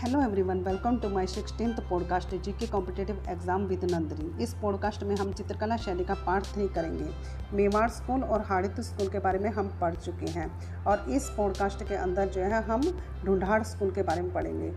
Hello everyone welcome to my sixteen podcast G K competitive exam with नंदरी इस podcast में हम चित्रकला शैली का पार्ट थ्री करेंगे। मेवाड़ स्कूल और हारित स्कूल के बारे में हम पढ़ चुके हैं और इस पॉडकास्ट के अंदर जो है हम ढूंढाड़ स्कूल के बारे में पढ़ेंगे।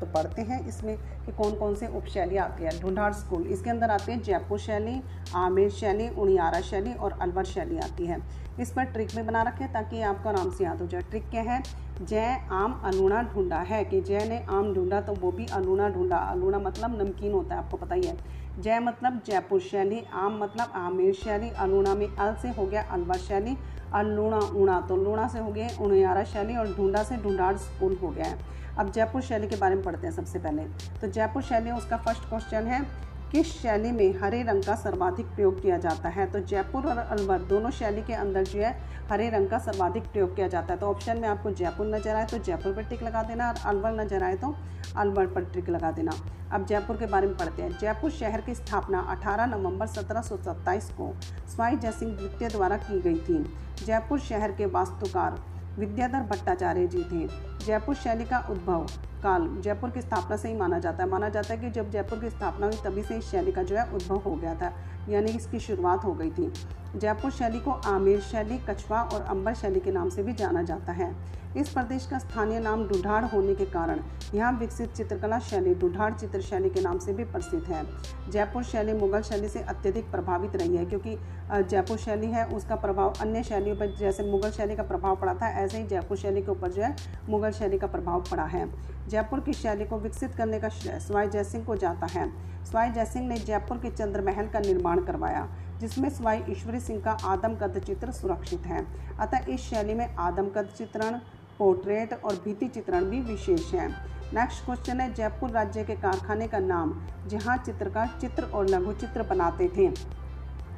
तो पढ़ते हैं इसमें कि कौन कौन से उपशैली आती है। ढूंढार स्कूल, इसके अंदर आती है जयपुर शैली, आमेर शैली, उनियारा शैली और अलवर शैली आती है। इस पर ट्रिक में बना रखें ताकि आपको आराम से याद हो जाए। ट्रिक क्या है? जय, आम अलूणा ढूंढा है कि जय ने आम ढूंढा तो वो भी अलूणा ढूंढा। अलूणा मतलब नमकीन होता है, आपको पता ही है। जय मतलब जयपुर शैली, आम मतलब आमेर शैली अलूणा में अल से हो गया अलवर शैली अलूणा ऊणा तो लूणा से हो गया उनयारा शैली और ढूंढा से ढूंढाड़ स्कूल हो गया है। अब जयपुर शैली के बारे में पढ़ते हैं सबसे पहले। तो जयपुर शैली, उसका फ़र्स्ट क्वेश्चन है किस शैली में हरे रंग का सर्वाधिक प्रयोग किया जाता है? तो जयपुर और अलवर दोनों शैली के अंदर जो है हरे रंग का सर्वाधिक प्रयोग किया जाता है। तो ऑप्शन में आपको जयपुर नज़र आए तो जयपुर पर टिक लगा देना और अलवर नज़र आए तो अलवर पर टिक लगा देना। अब जयपुर के बारे में पढ़ते हैं। जयपुर शहर की स्थापना 18 नवंबर 1727 को स्वाई जयसिंह द्वितीय द्वारा की गई थी। जयपुर शहर के वास्तुकार विद्याधर भट्टाचार्य जी थे। जयपुर शैली का उद्भव काल जयपुर की स्थापना से ही माना जाता है। माना जाता है कि जब जयपुर की स्थापना हुई, तभी से इस शैली का जो है उद्भव हो गया था। यानी इसकी शुरुआत हो गई थी। जयपुर शैली को आमेर शैली कछवा और अंबर शैली के नाम से भी जाना जाता है। इस प्रदेश का स्थानीय नाम डुढाड़ होने के कारण यहाँ विकसित चित्रकला शैली डुढाड़ चित्र शैली के नाम से भी प्रसिद्ध है। जयपुर शैली मुगल शैली से अत्यधिक प्रभावित रही है क्योंकि जयपुर शैली है, उसका प्रभाव अन्य शैलियों पर, जैसे मुगल शैली का प्रभाव पड़ा था, ऐसे ही जयपुर शैली के ऊपर जो है मुगल शैली का प्रभाव पड़ा है। जयपुर की शैली को विकसित करने का श्रेय स्वाई जयसिंह को जाता है। स्वाई जयसिंह ने जयपुर के चंद्र महल का निर्माण करवाया, जिसमें स्वाई ईश्वरी सिंह का आदमकद चित्र सुरक्षित है। अतः इस शैली में आदमकद चित्रण, पोर्ट्रेट और भीति चित्रण भी विशेष है। नेक्स्ट क्वेश्चन है, जयपुर राज्य के कारखाने का नाम, जहाँ चित्रकार चित्र और लघु चित्र बनाते थे।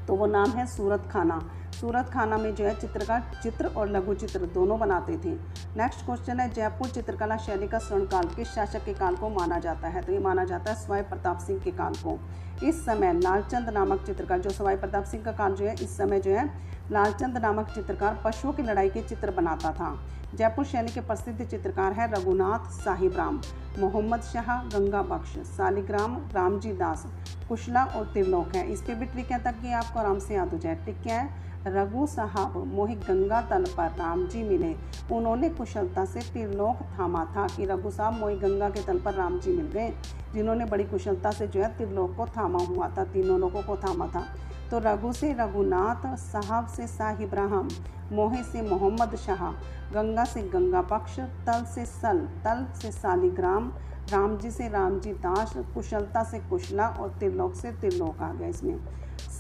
तो वो नाम है सूरत खाना। सूरत खाना में जो है चित्रकार, चित्र और लघु चित्र दोनों बनाते थे। नेक्स्ट क्वेश्चन है, जयपुर चित्रकला शैली का स्वर्णकाल किस शासक के काल को माना जाता है? तो ये माना जाता है स्वाई प्रताप सिंह के काल को। इस समय लालचंद नामक चित्रकार, जो सवाई प्रताप सिंह का काल जो है, इस समय जो है लालचंद नामक चित्रकार पशुओं की लड़ाई के चित्र बनाता था। जयपुर शैली के प्रसिद्ध चित्रकार है रघुनाथ साहिब राम, मोहम्मद शाह, गंगा बख्श, सालिग्राम, रामजी दास, कुशला और त्रिलोक है। इस पर भी ट्रिक है तक आपको आराम से याद हो जाए। ट्रिक क्या है? रघु साहब मोहित गंगा तल पर राम जी मिले। उन्होंने कुशलता से त्रिलोक थामा था कि रघु साहब मोहित गंगा के तल पर राम जी मिल गए, जिन्होंने बड़ी कुशलता से जो है त्रिलोक को थामा हुआ था, तीनों लोगों को थामा था। तो रघु से रघुनाथ, साहब से शाह इब्राहम, मोहे से मोहम्मद शाह, गंगा से गंगा पक्ष, तल से सल, तल से सालिग्राम राम जी से राम जी दास, कुशलता से कुशला और त्रिलोक से त्रिलोक आ गया इसमें।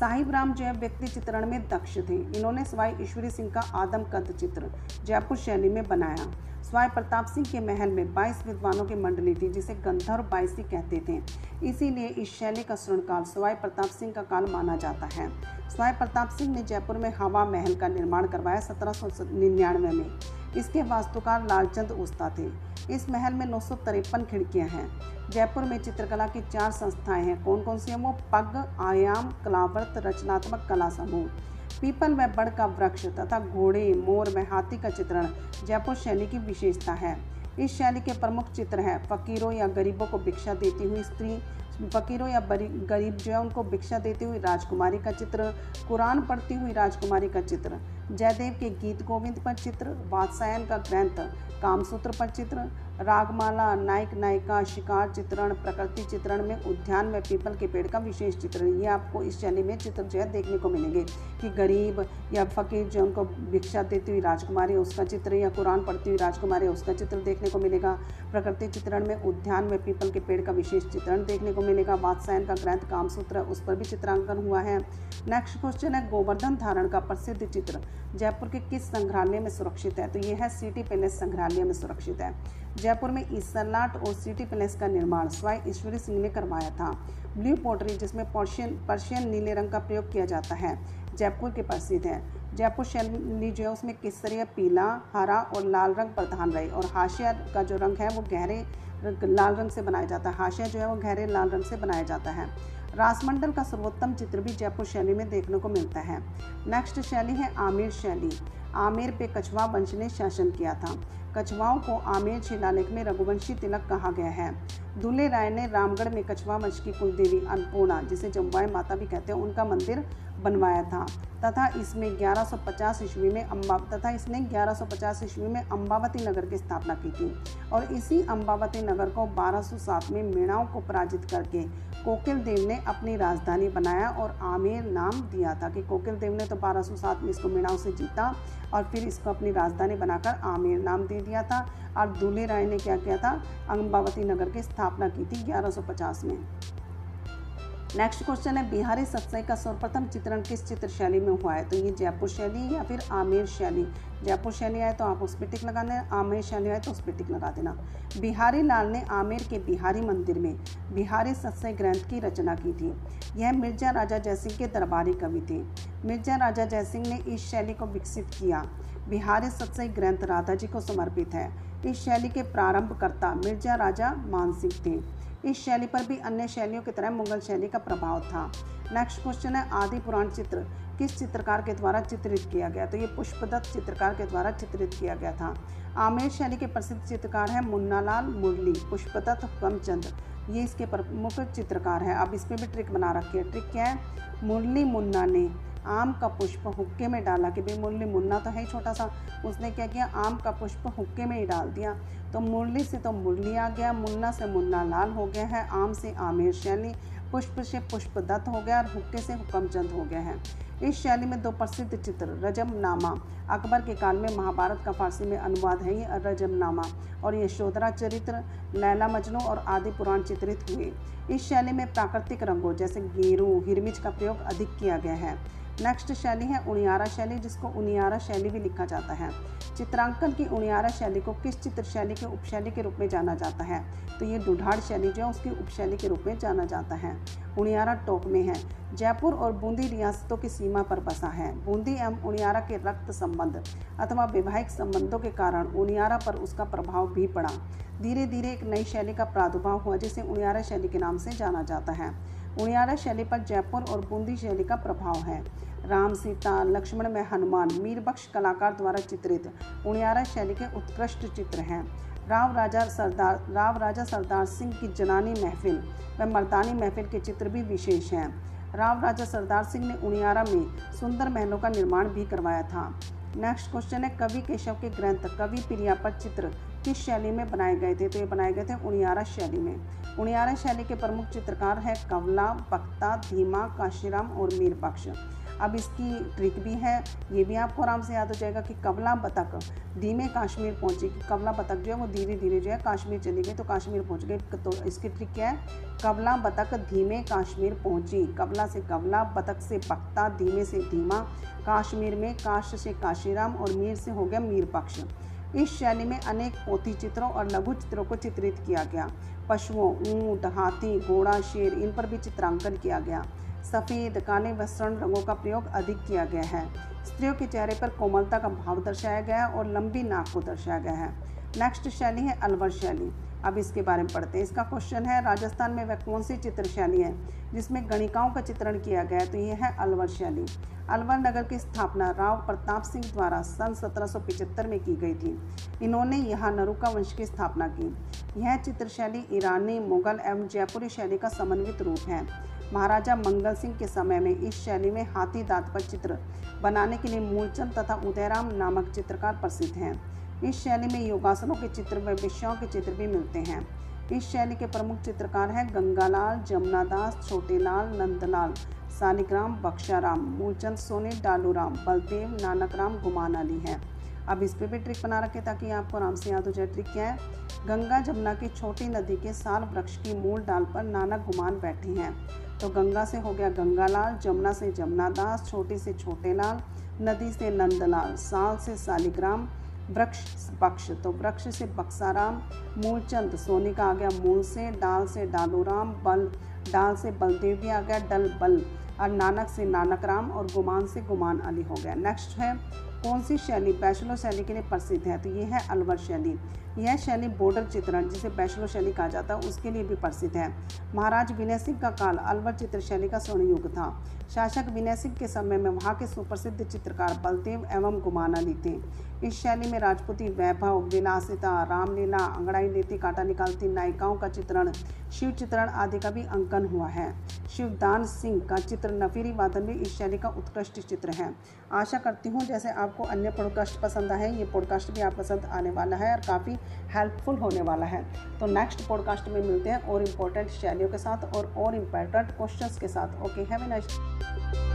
साहिब राम जो है व्यक्ति चित्रण में दक्ष थे। इन्होंने सवाई ईश्वरी सिंह का आदम कद चित्र जयपुर शैली में बनाया। स्वाय प्रताप सिंह के महल में 22 विद्वानों की मंडली थी, जिसे गंधर्व बाईसी कहते थे। इसीलिए इस शैली का स्वर्णकाल स्वाय प्रताप सिंह का काल माना जाता है। स्वाय प्रताप सिंह ने जयपुर में हवा महल का निर्माण करवाया सत्रह सौ निन्यानवे में। इसके वास्तुकार लालचंद उस्ता थे। इस महल में नौ खिड़कियाँ हैं। जयपुर में चित्रकला की चार संस्थाएँ हैं। कौन कौन सी हैं? वो पग, आयाम कलावर्त रचनात्मक कला समूह। पीपल में बड़ का वृक्ष तथा घोड़े, मोर में हाथी का चित्रण जयपुर शैली की विशेषता है। इस शैली के प्रमुख चित्र हैं, फकीरों या गरीबों को भिक्षा देती हुई स्त्री फकीरों या गरीब जो है, उनको भिक्षा देती हुई राजकुमारी का चित्र, कुरान पढ़ती हुई राजकुमारी का चित्र, जयदेव के गीत गोविंद पर चित्र वात्सायन का ग्रंथ, कामसूत्र पर चित्र, रागमाला, नायक, नायिका, शिकार चित्रण, प्रकृति चित्रण में उद्यान में पीपल के पेड़ का विशेष चित्रण। ये आपको इस शैली में चित्र जो है देखने को मिलेंगे कि गरीब या फकीर जो उनको भिक्षा देती हुई राजकुमारी उसका चित्र या कुरान पढ़ती हुई राजकुमारी उसका चित्र देखने को मिलेगा। प्रकृति चित्रण में उद्यान में पीपल के पेड़ का विशेष चित्रण देखने को मिलेगा वात्सायन का ग्रंथ कामसूत्र उस पर भी चित्रांकन हुआ है। नेक्स्ट क्वेश्चन है, गोवर्धन धारण का प्रसिद्ध चित्र जयपुर के किस संग्रहालय में सुरक्षित है? तो ये है सिटी पैलेस संग्रहालय में सुरक्षित है। जयपुर में ईसरलाट और सिटी पैलेस का निर्माण, स्वाई ईश्वरी सिंह ने करवाया था। ब्लू पोटरी, जिसमें पर्शियन पर्शियन नीले रंग का प्रयोग किया जाता है, जयपुर के प्रसिद्ध है। जयपुर शैली जो है, उसमें केसरिया, पीला, हरा और लाल रंग प्रधान रहे और हाशिया का जो रंग है, वो गहरे लाल रंग से बनाया जाता है। हाशिया जो है वो गहरे लाल रंग से बनाया जाता है। रासमंडल का सर्वोत्तम चित्र भी जयपुर शैली में देखने को मिलता है। नेक्स्ट शैली है आमिर शैली। आमेर पे कछवा वंश ने शासन किया था। कछवाओं को आमेर शिलालेख में रघुवंशी तिलक कहा गया है। दुल्ले राय ने रामगढ़ में कछवा वंश की कुलदेवी अन्नपूर्णा, जिसे जम्बाई माता भी कहते हैं, उनका मंदिर बनवाया था तथा इसमें 1150 ईस्वी में अम्बा, तथा इसने 1150 ईस्वी में अम्बावती नगर की स्थापना की थी और इसी अम्बावती नगर को 1207 में मीणाओं को पराजित करके कोकिल देव ने अपनी राजधानी बनाया और आमेर नाम दिया था कि कोकिल देव ने तो 1207 में इसको मीणाओं से जीता और फिर इसको अपनी राजधानी बनाकर आमेर नाम दे दिया था और दूल्हे राय ने क्या किया था? अम्बावती नगर की स्थापना की थी 1150 में। नेक्स्ट क्वेश्चन है, बिहारी सत्सई का सर्वप्रथम चित्रण किस चित्र शैली में हुआ है? तो ये जयपुर शैली या फिर आमेर शैली? जयपुर शैली आए तो आप उस पर टिक लगाना है आमेर शैली आए तो उस पर टिक लगा देना। बिहारी लाल ने आमेर के बिहारी मंदिर में बिहारी सत्सई ग्रंथ की रचना की थी। यह मिर्ज़ा राजा जयसिंह के दरबारी कवि थे। मिर्ज़ा राजा जयसिंह ने इस शैली को विकसित किया। बिहारी सत्सई ग्रंथ राधा जी को समर्पित है। इस शैली के प्रारंभकर्ता मिर्ज़ा राजा मानसिंह थे। इस शैली पर भी अन्य शैलियों की तरह मुगल शैली का प्रभाव था। नेक्स्ट क्वेश्चन है, आदि पुराण चित्र किस चित्रकार के द्वारा चित्रित किया गया? तो ये पुष्पदत्त चित्रकार के द्वारा चित्रित किया गया था। आमेर शैली के प्रसिद्ध चित्रकार हैं मुन्नालाल मुरली, पुष्पदत्त हुकमचंद ये इसके प्रमुख चित्रकार हैं। अब इस पर भी ट्रिक बना रखी है। ट्रिक क्या है? मुरली मुन्ना ने आम का पुष्प हुक्के में डाला कि भाई मुरली मुन्ना तो है ही छोटा सा। उसने क्या किया? आम का पुष्प हुक्के में ही डाल दिया। तो मुरली से तो मुरली आ गया, मुन्ना से मुन्ना लाल हो गया है, आम से आमेर शैली। पुष्प से पुष्पदत्त हो गया और हुक्के से हुक्मचंद हो गया है। इस शैली में दो प्रसिद्ध चित्र, रजमनामा। अकबर के काल में महाभारत का फारसी में अनुवाद है ये रजमनामा। और यशोधरा चरित्र, लैला मजनू और आदि पुराण चित्रित हुए। इस शैली में प्राकृतिक रंगों जैसे गेरू हिरमिच का प्रयोग अधिक किया गया है। नेक्स्ट शैली है उनियारा शैली, जिसको उनियारा शैली भी लिखा जाता है। चित्रांकन की उनियारा शैली को किस चित्र शैली के उपशैली के रूप में जाना जाता है? तो ये डुढ़ाड़ शैली जो है, उसकी उपशैली के रूप में जाना जाता है। उनियारा टोक में है। जयपुर और बूंदी रियासतों की सीमा पर बसा है। बूंदी एवं उनियारा के रक्त संबंध अथवा वैवाहिक संबंधों के कारण उनियारा पर उसका प्रभाव भी पड़ा। धीरे धीरे एक नई शैली का प्रादुर्भाव हुआ, जिसे उनियारा शैली के नाम से जाना जाता है। उनियारा शैली पर जयपुर और बूंदी शैली का प्रभाव है। राम सीता, लक्ष्मण में हनुमान मीर बख्श कलाकार द्वारा चित्रित उनियारा शैली के उत्कृष्ट चित्र हैं। राव राजा सरदार, राव राजा सरदार सिंह की जनानी महफिल व मर्दानी महफिल के चित्र भी विशेष हैं। राव राजा सरदार सिंह ने उनियारा में सुंदर महलों का निर्माण भी करवाया था। नेक्स्ट क्वेश्चन है, कवि केशव के ग्रंथ, कवि प्रिया पर चित्र किस शैली में बनाए गए थे? तो ये बनाए गए थे उनियारा शैली में। उनियारा शैली के प्रमुख चित्रकार हैं कवला बख्ता, धीमा, काशीराम और मीर बख्श अब इसकी ट्रिक भी है, ये भी आपको आराम से याद हो जाएगा कि कबला बतख धीमे काश्मीर पहुँची, कि कबला बतख जो है वो धीरे धीरे जो है काश्मीर चली गई तो काश्मीर पहुँच गई तो इसकी ट्रिक क्या है? कबला बतख धीमे काश्मीर पहुँची। कबला से कबला बतख से बख्ता, धीमे से धीमा, काश्मीर में काश से काशीराम और मीर से हो गया मीर पक्ष। इस शैली में अनेक पोथी चित्रों और लघु चित्रों को चित्रित किया गया। पशुओं, ऊँट, हाथी, घोड़ा, शेर, इन पर भी चित्रांकन किया गया। सफ़ेद, काले व स्वर्ण रंगों का प्रयोग अधिक किया गया है। स्त्रियों के चेहरे पर कोमलता का भाव दर्शाया गया है और लंबी नाक को दर्शाया गया है। नेक्स्ट शैली है अलवर शैली। अब इसके बारे में पढ़ते हैं। इसका क्वेश्चन है, राजस्थान में वह कौन सी चित्र शैली है, जिसमें गणिकाओं का चित्रण किया गया है? तो ये है अलवर शैली। अलवर नगर की स्थापना राव प्रताप सिंह द्वारा सन 1775 में की गई थी। इन्होंने यहाँ नरुका वंश की स्थापना की। यह चित्र शैली ईरानी, मुगल एवं जयपुरी शैली का समन्वित रूप है। महाराजा मंगल सिंह के समय में इस शैली में हाथी दांत पर चित्र बनाने के लिए मूलचंद तथा उदयराम नामक चित्रकार प्रसिद्ध हैं। इस शैली में योगासनों के चित्र व विषयों के चित्र भी मिलते हैं। इस शैली के प्रमुख चित्रकार हैं गंगालाल, जमुनादास, छोटेलाल, नंदलाल सालिग्राम बख्शाराम, मूलचंद, सोने, डालूराम, बलदेव, नानकराम, गुमान अली हैं। अब इस पर भी ट्रिक बना रखें ताकि आपको आराम से याद हो जाए। ट्रिक क्या है? गंगा जमुना की छोटी नदी के साल वृक्ष की मूल डाल पर नानक गुमान बैठे हैं। तो गंगा से हो गया गंगालाल, जमुना से जमुनादास, छोटे से छोटे लाल नदी से नंदलाल, साल से सालिग्राम, वृक्ष पक्ष। तो वृक्ष से बक्साराम मूलचंद सोने का आ गया मूल से डाल से डालूराम, बल, डाल से बलदेव भी आ गया, डल, बल। और नानक से नानक राम और गुमान से गुमान अली हो गया। नेक्स्ट है कौन सी शैली बैचलर शैली के लिए प्रसिद्ध है? तो ये है अलवर शैली। यह शैली बॉर्डर चित्रण, जिसे बैचलर शैली कहा जाता है, उसके लिए भी प्रसिद्ध है। महाराज विनय सिंह का काल अलवर चित्र शैली का स्वर्ण युग था। शासक विनय सिंह के समय में वहाँ के सुप्रसिद्ध चित्रकार बलदेव एवं गुमान अली थे इस शैली में राजपूती वैभव, विलासिता, रामलीला, अंगड़ाई लेती, कांटा निकालती, नायिकाओं का चित्रण, शिव चित्रण आदि का भी अंकन हुआ है। शिवदान सिंह का चित्र नफीरी वादन भी इस शैली का उत्कृष्ट चित्र है। आशा करती हूँ, जैसे आपको अन्य पॉडकास्ट पसंद आए, ये पॉडकास्ट भी आप पसंद आने वाला है और काफ़ी हेल्पफुल होने वाला है। तो नेक्स्ट पॉडकास्ट में मिलते हैं और इम्पोर्टेंट शैलियों के साथ और और इम्पोर्टेंट क्वेश्चंस के साथ। Okay have a nice